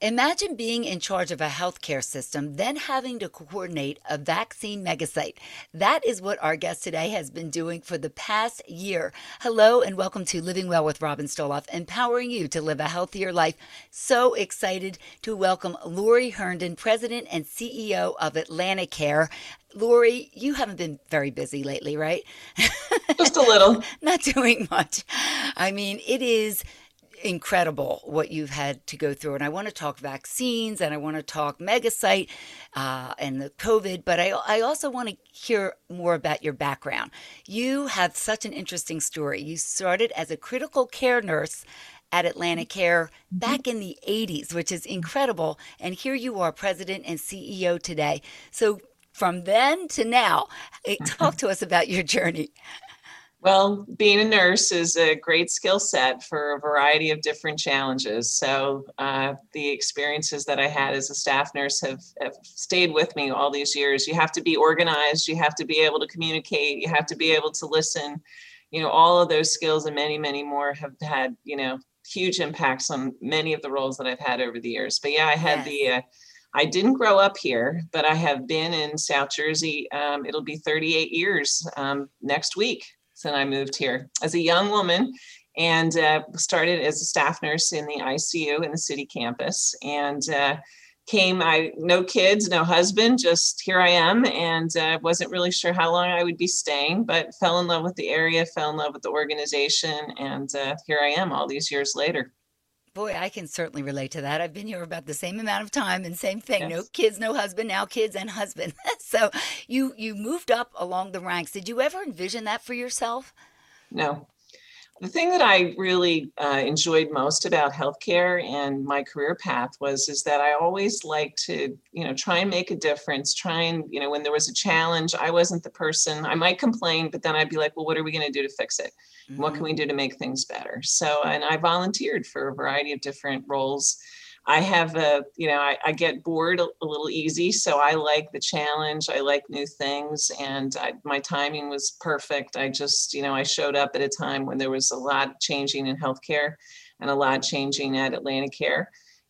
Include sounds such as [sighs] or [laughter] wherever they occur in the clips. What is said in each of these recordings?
Imagine being in charge of a healthcare system, then having to coordinate a vaccine megasite. That is what our guest today has been doing for the past year. Hello, and welcome to Living Well with Robin Stoloff, empowering you to live a healthier life. So excited to welcome Lori Herndon, President and CEO of AtlantiCare. Lori, you haven't been very busy lately, right? Just a little. [laughs] Not doing much. I mean, it is incredible what you've had to go through. And I want to talk vaccines and I want to talk Megasite uh, and the COVID, but I, I also want to hear more about your background. You have such an interesting story. You started as a critical care nurse at AtlantiCare mm-hmm. back in the 80s, which is incredible. And here you are, president and CEO today. So from then to now, eh, [laughs] talk to us about your journey. Well, being a nurse is a great skill set for a variety of different challenges. So, uh, the experiences that I had as a staff nurse have, have stayed with me all these years. You have to be organized, you have to be able to communicate, you have to be able to listen. You know, all of those skills and many, many more have had, you know, huge impacts on many of the roles that I've had over the years. But yeah, I had yes. the, uh, I didn't grow up here, but I have been in South Jersey. Um, it'll be 38 years um, next week since I moved here as a young woman and uh, started as a staff nurse in the ICU in the city campus. And uh, came I no kids no husband just here I am and uh, wasn't really sure how long I would be staying but fell in love with the area fell in love with the organization and uh, here I am all these years later Boy, I can certainly relate to that. I've been here about the same amount of time and same thing. Yes. No kids, no husband, now kids and husband. [laughs] so you you moved up along the ranks. Did you ever envision that for yourself? No, the thing that I really uh, enjoyed most about healthcare and my career path was is that I always liked to, you know, try and make a difference. Try and, you know, when there was a challenge, I wasn't the person. I might complain, but then I'd be like, well, what are we going to do to fix it? Mm-hmm. What can we do to make things better? So, and I volunteered for a variety of different roles I have a, you know, I, I get bored a, a, little easy. So I like the challenge. I like new things. And I, my timing was perfect. I just, you know, I showed up at a time when there was a lot changing in healthcare and a lot changing at AtlantiCare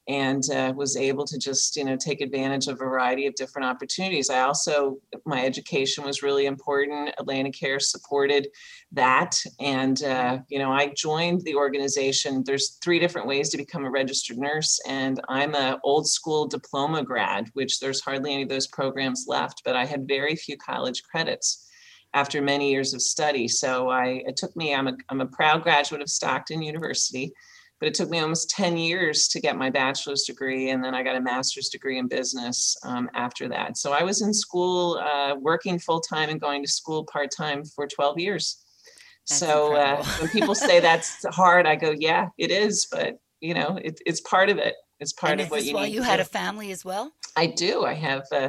and uh, was able to just you know take advantage of a variety of different opportunities. I also my education was really important. AtlantiCare supported that and uh, you know i joined the organization. There's three different ways to become a registered nurse and i'm a old school diploma grad which there's hardly any of those programs left but i had very few college credits after many years of study. So i it took me i'm a, I'm a proud graduate of stockton university but it took me almost 10 years to get my bachelor's degree and then i got a master's degree in business um, after that. So i was in school uh, working full-time and going to school part-time for 12 years. That's so uh, when people say [laughs] that's hard i go yeah it is but you know it, it's part of it. It's part and of what you why need you had a family as well? I do. I have uh,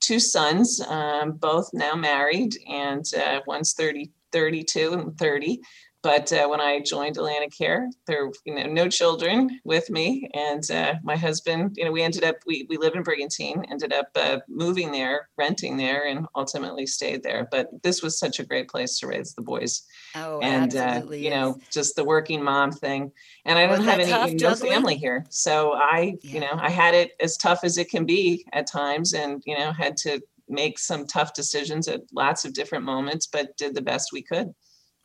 two sons um, both now married and uh, one's 30 32 and 30 but uh, when I joined AtlantiCare, there were you know no children with me, and uh, my husband. You know, we ended up we we live in Brigantine, ended up uh, moving there, renting there, and ultimately stayed there. But this was such a great place to raise the boys. Oh, and uh, you is. know, just the working mom thing. And I don't have any no family here, so I yeah. you know I had it as tough as it can be at times, and you know had to make some tough decisions at lots of different moments, but did the best we could.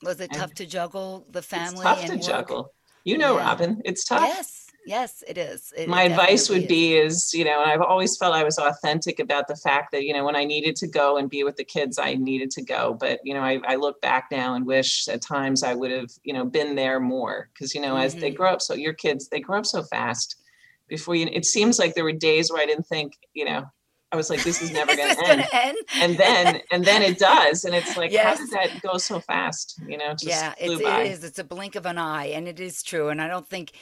Was it tough to juggle the family? It's tough and to work? juggle. You know, yeah. Robin, it's tough. Yes, yes, it is. It My advice would is. be is, you know, and I've always felt I was authentic about the fact that, you know, when I needed to go and be with the kids, I needed to go. But, you know, I, I look back now and wish at times I would have, you know, been there more. Cause, you know, mm-hmm. as they mm-hmm. grow up, so your kids, they grow up so fast before you, it seems like there were days where I didn't think, you know, I was like, this is never [laughs] going to end. and then, and then it does. And it's like, yes. how did that go so fast? You know, just yeah, it's, it is. It's a blink of an eye. And it is true. And I don't think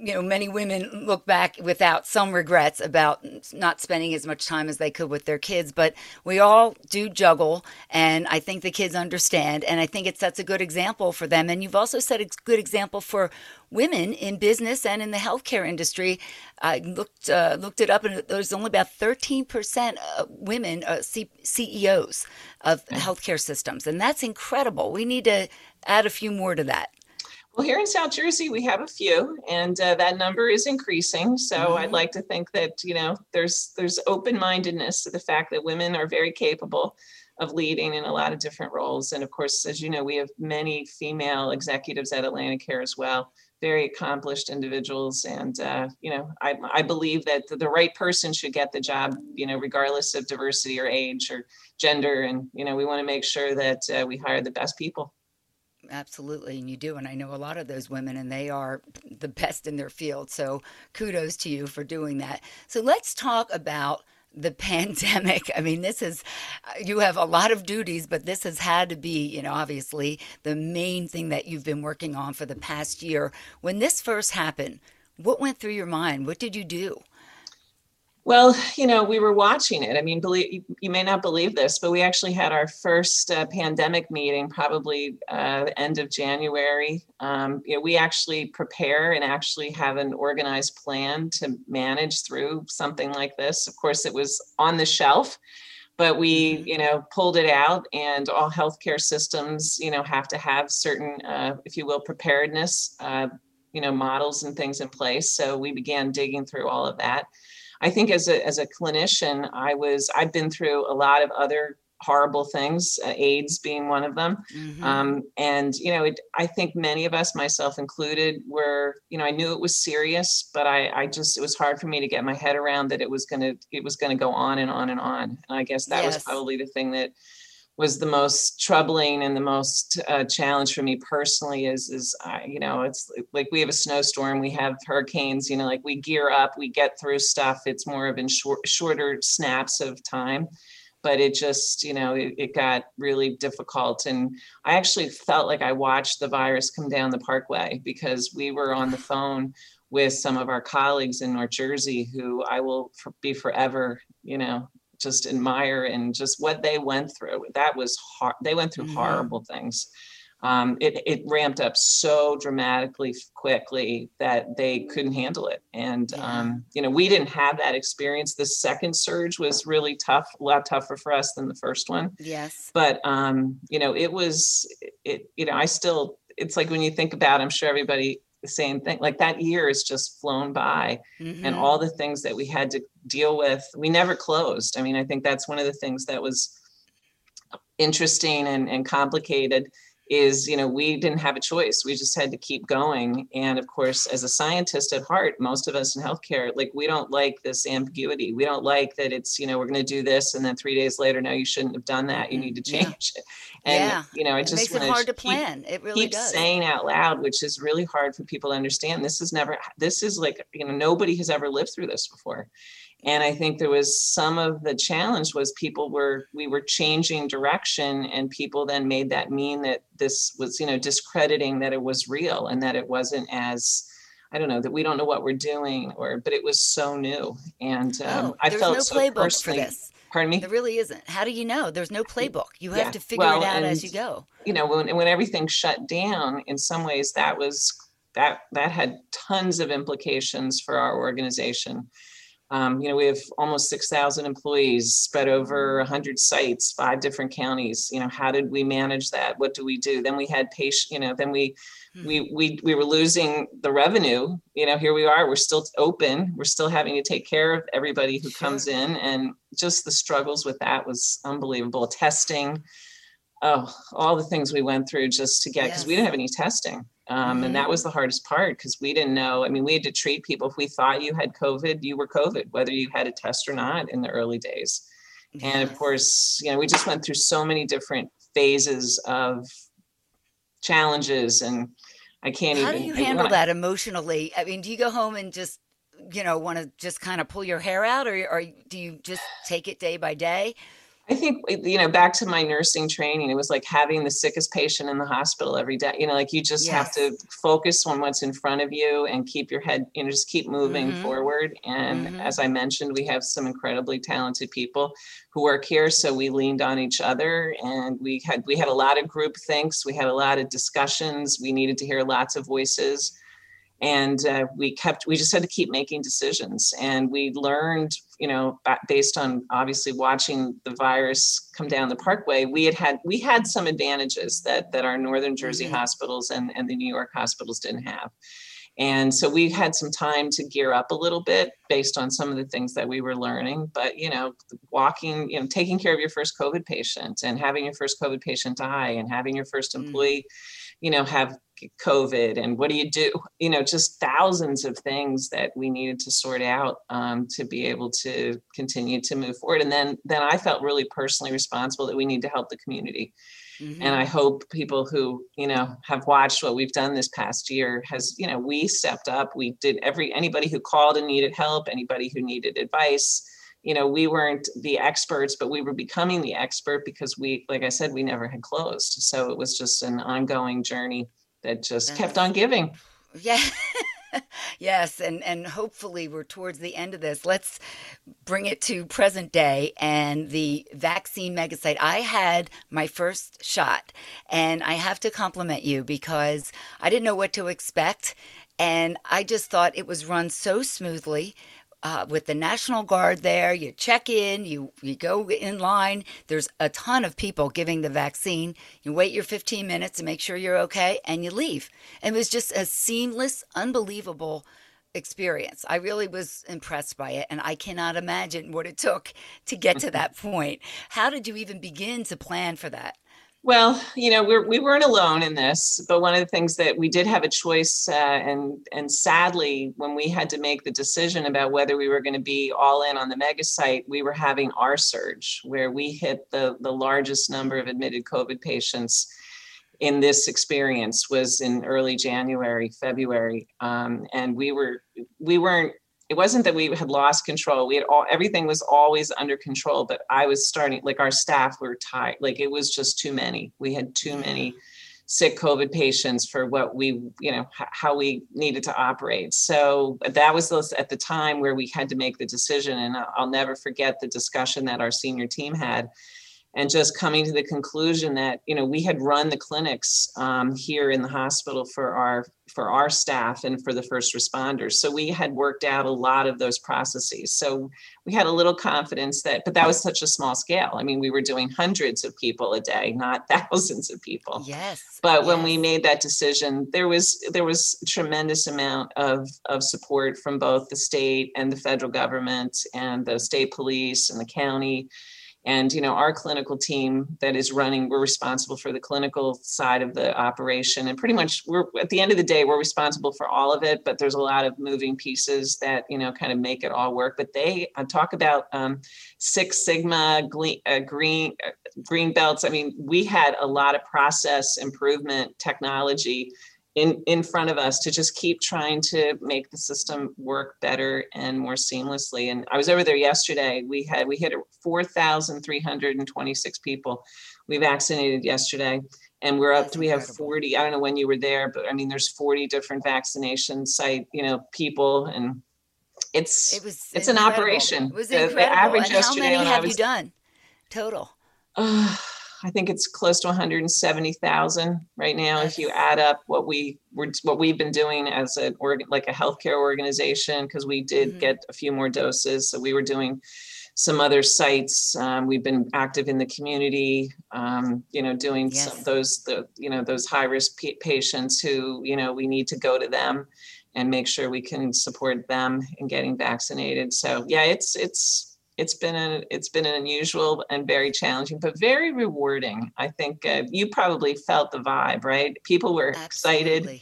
you know, many women look back without some regrets about not spending as much time as they could with their kids, but we all do juggle. And I think the kids understand. And I think it sets a good example for them. And you've also set a good example for women in business and in the healthcare industry. I looked, uh, looked it up, and there's only about 13% women uh, C- CEOs of healthcare systems. And that's incredible. We need to add a few more to that. Well, here in South Jersey, we have a few, and uh, that number is increasing. So mm-hmm. I'd like to think that you know there's there's open mindedness to the fact that women are very capable of leading in a lot of different roles. And of course, as you know, we have many female executives at Atlanticare as well, very accomplished individuals. And, uh, you know, I, I believe that the right person should get the job, you know, regardless of diversity or age or gender. And, you know, we want to make sure that uh, we hire the best people. Absolutely, and you do. And I know a lot of those women, and they are the best in their field. So kudos to you for doing that. So let's talk about the [laughs] pandemic. I mean, this is, you have a lot of duties, but this has had to be, you know, obviously the main thing that you've been working on for the past year. When this first happened, what went through your mind? What did you do? Well, you know, we were watching it. I mean, believe you may not believe this, but we actually had our first uh, pandemic meeting probably uh, end of January. Um, you know, we actually prepare and actually have an organized plan to manage through something like this. Of course, it was on the shelf, but we, mm-hmm. you know, pulled it out. And all healthcare systems, you know, have to have certain, uh, if you will, preparedness, uh, you know, models and things in place. So we began digging through all of that. I think as a as a clinician, I was I've been through a lot of other horrible things, uh, AIDS being one of them. Mm-hmm. Um, and you know, it, I think many of us, myself included, were you know I knew it was serious, but I I just it was hard for me to get my head around that it was gonna it was gonna go on and on and on. And I guess that yes. was probably the thing that was the most troubling and the most uh, challenge for me personally is is you know it's like we have a snowstorm we have hurricanes you know like we gear up we get through stuff. It's more of in short, shorter snaps of time but it just you know it, it got really difficult. And i actually felt like i watched the virus come down the parkway because we were on the phone with some of our colleagues in north jersey who i will be forever you know just admire and just what they went through. That was hard. They went through mm-hmm. horrible things. Um, it, it ramped up so dramatically quickly that they couldn't handle it. And, yeah. um, you know, we didn't have that experience. The second surge was really tough, a lot tougher for us than the first one. Yes. But, um, you know, it was, it, you know, I still, it's like when you think about, I'm sure everybody the same thing. Like that year is just flown by, mm-hmm. and all the things that we had to deal with, we never closed. I mean, I think that's one of the things that was interesting and, and complicated is you know we didn't have a choice. We just had to keep going. And of course as a scientist at heart most of us in healthcare like we don't like this ambiguity. We don't like that it's you know we're going to do this and then three days later no you shouldn't have done that. You mm-hmm. need to change yeah. it. And yeah. you know i just makes it hard to plan. Keep, it really keep does. saying out loud which is really hard for people to understand. This is never this is like you know nobody has ever lived through this before and i think there was some of the challenge was people were we were changing direction and people then made that mean that this was you know discrediting that it was real and that it wasn't as I don't know that we don't know what we're doing, or but it was so new, and um, oh, I felt no so playbook personally. for this. Pardon me. There really isn't. How do you know? There's no playbook. You have yeah. to figure well, it out as you go. You know, when when everything shut down, in some ways that was that that had tons of implications for our organization. Um, you know, we have almost 6,000 employees spread over 100 sites, five different counties. You know, how did we manage that? What do we do? Then we had patient, you know, then we, we, hmm. we, we were losing the revenue. You know, here we are, we're still open. We're still having to take care of everybody who comes in. And just the struggles with that was unbelievable. Testing, oh, all the things we went through just to get, because yes. we didn't have any testing. Um, mm-hmm. And that was the hardest part because we didn't know. I mean, we had to treat people. If we thought you had COVID, you were COVID, whether you had a test or not in the early days. Yes. And of course, you know, we just went through so many different phases of challenges and I can't How even. How do you handle that emotionally? I mean, do you go home and just, you know, want to just kind of pull your hair out or, or do you just take it day by day? I think, you know, back to my nursing training, it was like having the sickest patient in the hospital every day. You know, like you just yes. have to focus on what's in front of you and keep your head, you know, just keep moving mm-hmm. forward. And mm-hmm. as I mentioned, we have some incredibly talented people who work here. So we leaned on each other and we had, we had a lot of group thinks. We had a lot of discussions. We needed to hear lots of voices and uh, we kept we just had to keep making decisions and we learned you know based on obviously watching the virus come down the parkway we had had we had some advantages that that our northern jersey mm-hmm. hospitals and and the new york hospitals didn't have and so we had some time to gear up a little bit based on some of the things that we were learning but you know walking you know taking care of your first covid patient and having your first covid patient die and having your first mm. employee mm-hmm you know, have COVID and what do you do? [laughs] You know, just thousands of things that we needed to sort out um, to be able to continue to move forward. And then, then I felt really personally responsible that we need to help the community. Mm-hmm. And I hope people who, you know, have watched what we've done this past year has, you know, we stepped up. We did every anybody who called and needed help, anybody who needed advice, you know we weren't the experts but we were becoming the expert because we like i said we never had closed so it was just an ongoing journey that just kept on giving. Yeah. [laughs] Yes and and hopefully we're towards the end of this. Let's bring it to present day and the vaccine megasite. I had my first shot and i have to compliment you because i didn't know what to expect and i just thought it was run so smoothly uh, with the National Guard there. You check in, you, you go in line. There's a ton of people giving the vaccine. You wait your 15 minutes to make sure you're okay, and you leave. And it was just a seamless, unbelievable experience. I really was impressed by it, and I cannot imagine what it took to get to that [laughs] point. How did you even begin to plan for that? Well, you know, we're, we weren't alone in this, but one of the things that we did have a choice, uh, and and sadly, when we had to make the decision about whether we were going to be all in on the mega site, we were having our surge, where we hit the the largest number of admitted COVID patients in this experience was in early January, February, um, and we were we weren't it wasn't that we had lost control. We had all everything was always under control, but I was starting like our staff were tired. Like it was just too many. We had too mm-hmm. many sick COVID patients for what we, you know, h- how we needed to operate. So that was at the time where we had to make the decision. And I'll never forget the discussion that our senior team had and just coming to the conclusion that you know we had run the clinics um, here in the hospital for our for our staff and for the first responders. So we had worked out a lot of those processes. So we had a little confidence that but that was such a small scale. I mean we were doing hundreds of people a day not [laughs] thousands of people. Yes but yes. when we made that decision there was there was a tremendous amount of of support from both the state and the federal government and the state police and the county and you know, our clinical team that is running, we're responsible for the clinical side of the operation. And pretty much we're at the end of the day, we're responsible for all of it, but there's a lot of moving pieces that, you know, kind of make it all work. But they uh, talk about um, Six Sigma, green, uh, green, uh, green belts. I mean, we had a lot of process improvement technology in in front of us to just keep trying to make the system work better and more seamlessly. And i was over there yesterday. We had we hit 4326 people. We vaccinated yesterday and we're up to we have 40 i don't know when you were there but i mean there's 40 different vaccination site you know people and it's it was it's incredible. an operation. It was incredible. The, the average and yesterday how many have was, you done total? uh, [sighs] I think it's close to 170,000 right now. If you add up what we were, what we've been doing as an like a healthcare organization, because we did mm-hmm. get a few more doses. So we were doing some other sites. Um, we've been active in the community, um, you know, doing yes. some, those, the, you know, those high risk p- patients who, you know, we need to go to them and make sure we can support them in getting vaccinated. So yeah, it's, it's, it's been an it's been an unusual and very challenging but very rewarding i think uh, you probably felt the vibe right people were Absolutely. excited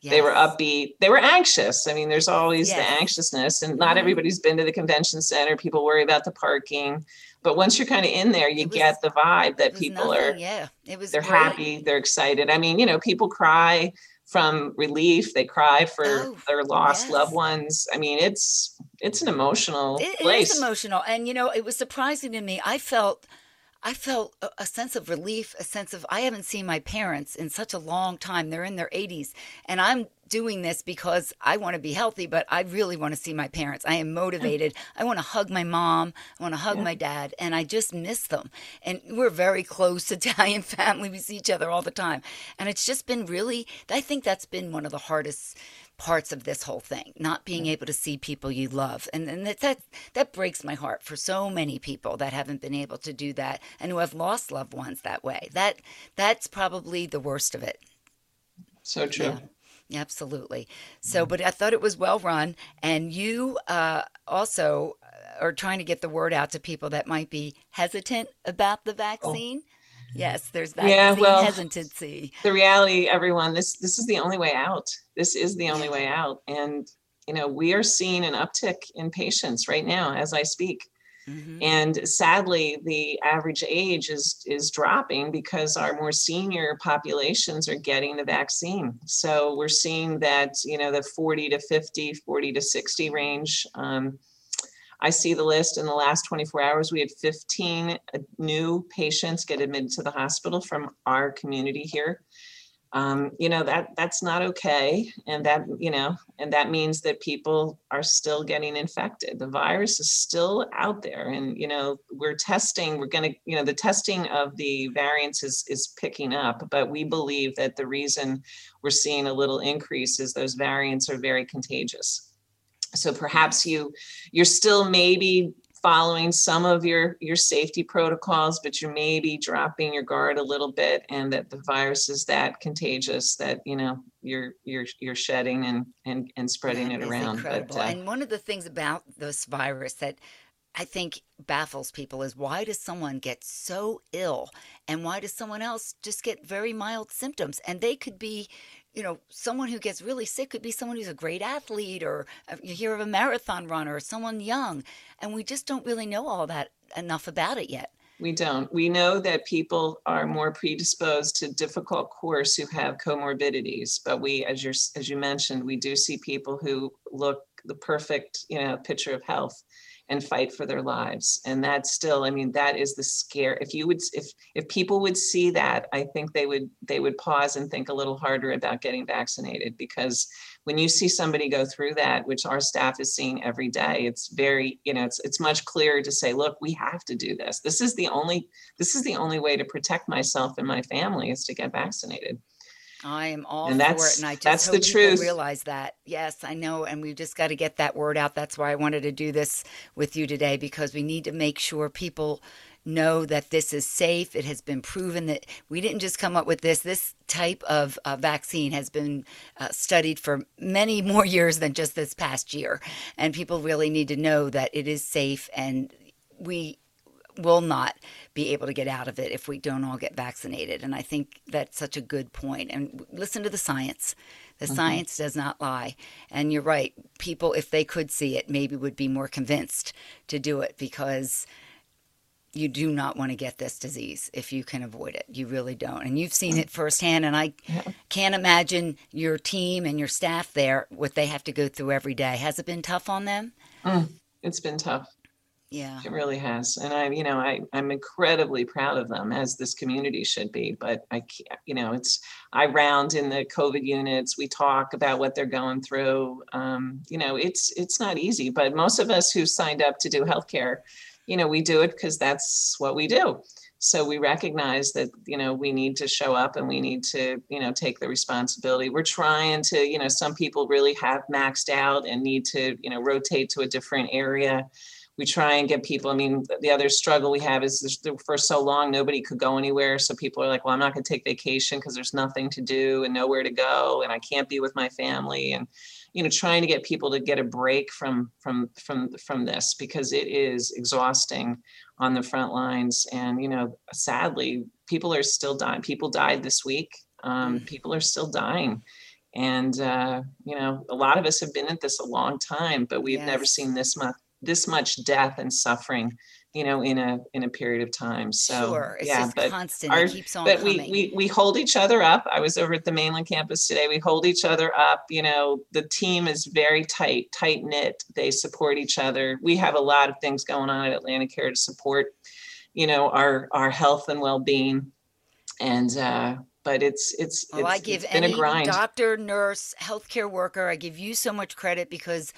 yes. they were upbeat they were anxious i mean there's always yes. the anxiousness and not mm-hmm. everybody's been to the convention center people worry about the parking but once you're kind of in there you was, get the vibe that people nothing, are yeah it was they're great. happy they're excited i mean you know people cry from relief. They cry for oh, their lost yes. loved ones. I mean it's it's an emotional it, place. it is emotional. And you know it was surprising to me. I felt i felt a, a sense of relief a sense of i haven't seen my parents in such a long time. They're in their 80s and i'm doing this because I want to be healthy, but I really want to see my parents. I am mm. motivated. I want to hug my mom. I want to hug yeah. my dad, and I just miss them. And we're very [laughs] close [laughs] Italian family. We see each other all the time, and it's just been really. I think that's been one of the hardest parts of this whole thing, not being able to see people you love. And, and that, that, that breaks my heart for so many people that haven't been able to do that and who have lost loved ones that way. That That's probably the worst of it. So true. Yeah, absolutely. So, but I thought it was well run. And you uh, also are trying to get the word out to people that might be hesitant about the oh. vaccine. Oh. Yes, there's vaccine yeah, well, hesitancy. The reality, everyone, this this is the only way out. This is the only way out. And you know, we are seeing an uptick in patients right now as I speak. Mm-hmm. And sadly, the average age is is dropping because our more senior populations are getting the vaccine. So we're seeing that you know the 40 to 50, 40 to 60 range. Um, I see the list in the last 24 hours. We had 15 uh, new patients get admitted to the hospital from our community here. Um, you know that that's not okay, and that you know, and that means that people are still getting infected. The virus is still out there, and you know we're testing. We're going to, you know, the testing of the variants is is picking up, but we believe that the reason we're seeing a little increase is those variants are very contagious so perhaps you you're still maybe following some of your your safety protocols but you're maybe dropping your guard a little bit and that the virus is that contagious that you know you're you're you're shedding and and, and spreading that it around incredible. But, uh, and one of the things about this virus that I think baffles people is why does someone get so ill and why does someone else just get very mild symptoms and they could be you know, someone who gets really sick could be someone who's a great athlete or uh, you hear of a marathon runner or someone young. And we just don't really know all that enough about it yet. We don't. We know that people are more predisposed to difficult course who have comorbidities, but we, as you as you mentioned, we do see people who look the perfect, you know, picture of health and fight for their lives. And that's still i mean that is the scare. If you would if if people would see that i think they would they would pause and think a little harder about getting vaccinated because when you see somebody go through that which our staff is seeing every day it's very you know it's it's much clearer to say look we have to do this. This is the only this is the only way to protect myself and my family is to get vaccinated I am all and for it, and I just that's hope the people truth. realize that. Yes, I know, and we've just got to get that word out. That's why I wanted to do this with you today because we need to make sure people know that this is safe. It has been proven that we didn't just come up with this. This type of uh, vaccine has been uh, studied for many [laughs] more years than just this past year, and people really need to know that it is safe and we will not be able to get out of it if we don't all get vaccinated. And I think that's such a good point. And listen to the science. The mm-hmm. science does not lie. And you're right. People, if they could see it, maybe would be more convinced to do it because you do not want to get this disease if you can avoid it. You really don't. And you've seen it firsthand. And I can't imagine your team and your staff there, what they have to go through every day. Has it been tough on them? Mm, it's been tough. Yeah. It really has. And I, you know, I, I'm incredibly proud of them as this community should be. But I can't, you know, it's, I round in the COVID units. We talk about what they're going through. Um, you know, it's, it's not easy, but most of us who signed up to do healthcare, you know, we do it because that's what we do. So we recognize that, you know, we need to show up and we need to, you know, take the responsibility. We're trying to, you know, some people really have maxed out and need to, you know, rotate to a different area we try and get people. I mean, the other struggle we have is for so long nobody could go anywhere, so people are like, "Well, I'm not going to take vacation because there's nothing to do and nowhere to go, and I can't be with my family." And you know, trying to get people to get a break from from from from this because it is exhausting on the front lines. And you know, sadly, people are still dying. People died this week. Um, mm. people are still dying and uh, you know a lot of us have been at this a long time but we've yes. never seen this much this much death and suffering you know in a in a period of time. So sure. it's yeah but constant our, it keeps on but we, we we hold each other up. I was over at the mainland campus today. We hold each other up you know the team is very tight tight knit. They support each other. We have a lot of things going on at atlantic care to support you know our our health and well-being. And uh but it's it's, well, it's I give any doctor, nurse, healthcare worker, I give you so much credit because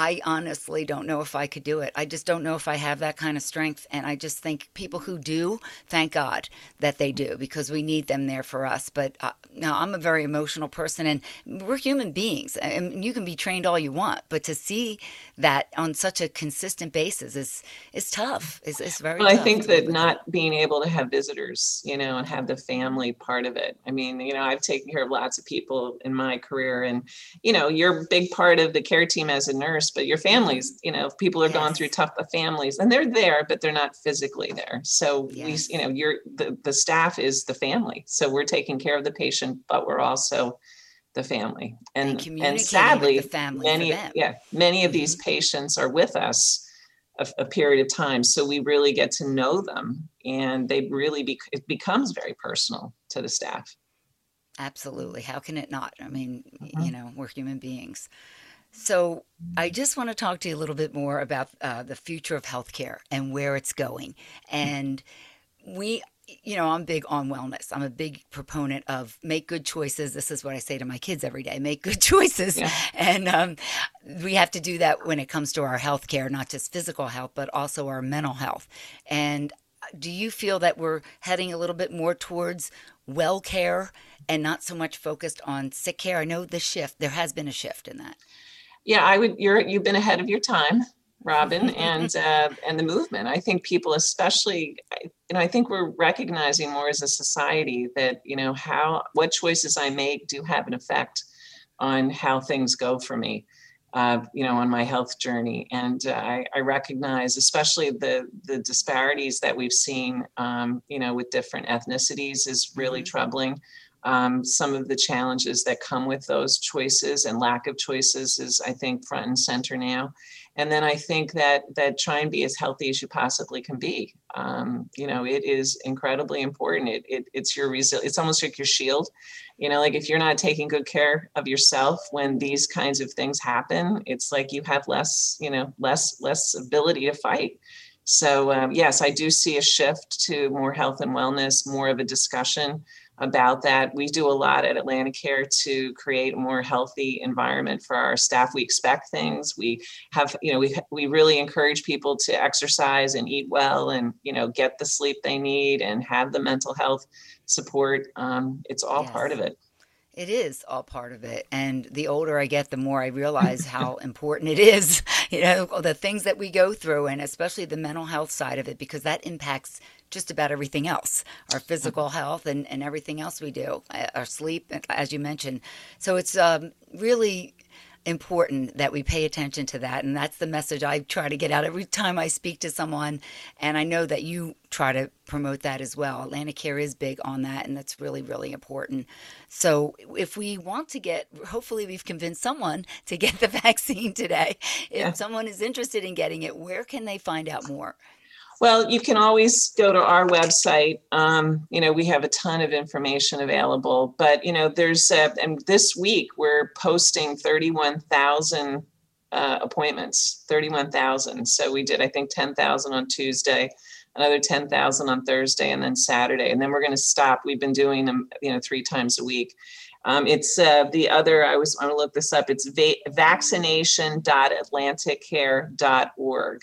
I honestly don't know if I could do it. I just don't know if I have that kind of strength. And I just think people who do, thank God that they do because we need them there for us. But uh, now I'm a very emotional person and we're human beings and you can be trained all you want. But to see that on such a consistent basis is, is tough. It's, it's very well, tough. I think that not being able to have visitors, you know, and have the family part of it. I mean, you know, I've taken care of lots of people in my career and, you know, you're a big part of the care team as a nurse, but your families, you know, people are yes. going through tough families and they're there, but they're not physically there. So yes. we, you know, you're the, the staff is the family. So we're taking care of the patient, but we're also the family. And and, and sadly, many yeah, many of mm-hmm. these patients are with us a, a, period of time. So we really get to know them and they really be, it becomes very personal to the staff. Absolutely. How can it not? I mean, mm-hmm. you know, we're human beings. So I just want to talk to you a little bit more about uh, the future of healthcare and where it's going. And we, you know, I'm big on wellness. I'm a big proponent of make good choices. This is what I say to my kids every day: make good [laughs] choices. Yeah. And um, we have to do that when it comes to our healthcare, not just physical health, but also our mental health. And do you feel that we're heading a little bit more towards well care and not so much focused on sick care? I know the shift. There has been a shift in that yeah, I would. You're you've been ahead of your time, Robin, [laughs] and uh, and the movement. I think people, especially, you know, I think we're recognizing more as a society that you know how what choices I make do have an effect on how things go for me. Uh, you know, on my health journey, and uh, I, I, recognize, especially the the disparities that we've seen, um, you know, with different ethnicities, is really mm-hmm. troubling um, some of the challenges that come with those choices and lack of choices is i think front and center now. And then i think that that try and be as healthy as you possibly can be. Um, you know it is incredibly important. It, it it's your resil- it's almost like your shield. You know like if you're not taking good care of yourself when these kinds of things happen it's like you have less you know less less ability to fight. So um, yes i do see a shift to more health and wellness more of a discussion about that. We do a lot at Atlanticare to create a more healthy environment for our staff. We expect things. We have, you know, we we really encourage people to exercise and eat well, and you know, get the sleep they need and have the mental health support. Um, it's all yes. part of it. It is all part of it. And the older I get, the more I realize how [laughs] important it is, [laughs] you know, the things that we go through, and especially the mental health side of it, because that impacts just about everything else our physical health and, and everything else we do, uh, our sleep, as you mentioned. So it's um, really important that we pay attention to that. And that's the message I try to get out every time I speak to someone. And I know that you try to promote that as well. Atlantic Care is big on that, and that's really, really important. So if we want to get, hopefully, we've convinced someone to get the [laughs] vaccine today. If yeah. someone is interested in getting it, where can they find out more? Well, you can always go to our website. Um, you know, we have a ton of information available, but you know, there's uh, and this week we're posting 31,000 uh, appointments, 31,000. So we did, I think, 10,000 on Tuesday, another 10,000 on Thursday, and then Saturday, and then we're going to stop. We've been doing them, you know, three times a week. Um, it's uh, the other, I was I'm going to look this up. It's va- vaccination.atlanticare.org.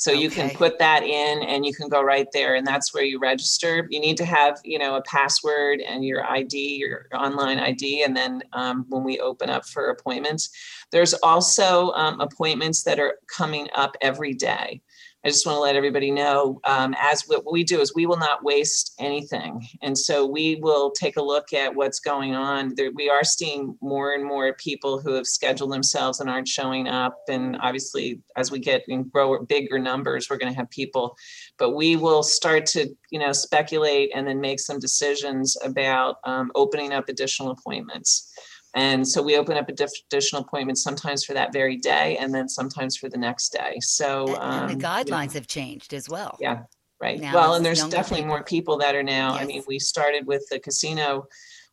So okay. you can put that in and you can go right there and that's where you register. You need to have, you know, a password and your ID, your online ID. And then um, when we open up for appointments, there's also um, appointments that are coming up every day. I just want to let everybody know, um, as what we do is we will not waste anything. And so we will take a look at what's going on. There, we are seeing more and more people who have scheduled themselves and aren't showing up. And obviously, as we get and grow bigger numbers, we're going to have people. But we will start to, you know, speculate and then make some decisions about um, opening up additional appointments. And so we open up additional appointments sometimes for that very day and then sometimes for the next day. So and the um, guidelines have changed as well. Yeah, right. Now well, and there's definitely people. more people that are now. Yes. I mean, we started with the casino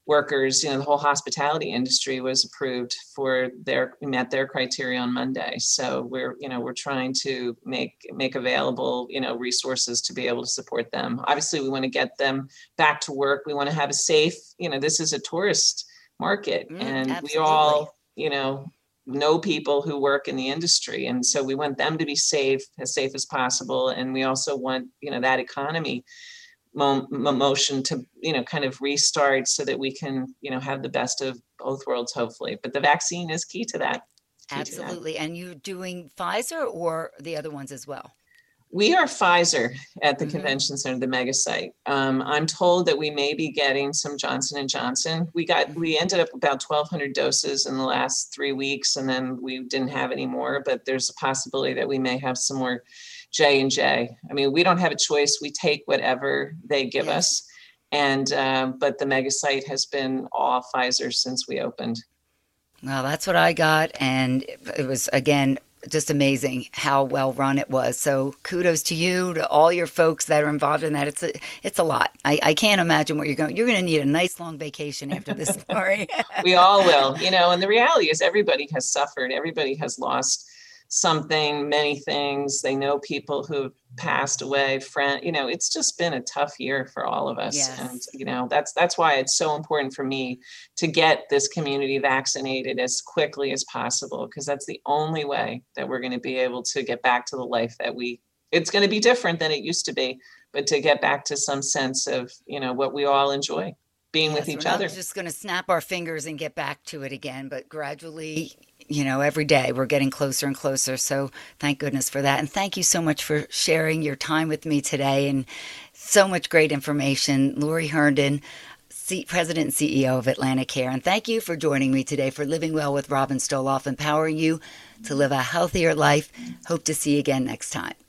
workers, you know, the whole hospitality industry was approved for their met their criteria on Monday. So we're, you know, we're trying to make make available, you know, resources to be able to support them. Obviously, we want to get them back to work. We want to have a safe, you know, this is a tourist market. Mm, and absolutely. we all you know know people who work in the industry. And so we want them to be safe as safe as possible. And we also want you know that economy motion to you know kind of restart so that we can you know have the best of both worlds hopefully. But the vaccine is key to that. Key absolutely to that. and you're doing pfizer or the other ones as well we are Pfizer at the mm-hmm. convention center, the mega site. Um, I'm told that we may be getting some Johnson and Johnson. We got we mm-hmm. ended up about 1,200 doses in the last three weeks, and then we didn't have any more. But there's a possibility that we may have some more J and J. I mean, we don't have a choice. We take whatever they give yes. us, and uh, but the mega site has been all Pfizer since we opened. Well, that's what I got, and it was again just amazing how well run it was. So kudos to you, to all your folks that are involved in that. It's a it's a lot. I, I can't imagine what you're going. You're going to need a nice long vacation after this [laughs] story. we all will, you know. And the reality is, everybody has suffered. Everybody has lost something, many things. They know people who've passed away, friend, you know, it's just been a tough year for all of us. Yes. And, you know, that's that's why it's so important for me to get this community vaccinated as quickly as possible, because that's the only way that we're going to be able to get back to the life that we it's going to be different than it used to be, but to get back to some sense of, you know, what we all enjoy being yes, with each other. just going to snap our fingers and get back to it again, but gradually, you know, every day we're getting closer and closer. So thank goodness for that. And thank you so much for sharing your time with me today and so much great information. Lori Herndon, President and CEO of Atlantic Care. And thank you for joining me today for Living Well with Robin Stoloff, empowering you to live a healthier life. Hope to see you again next time.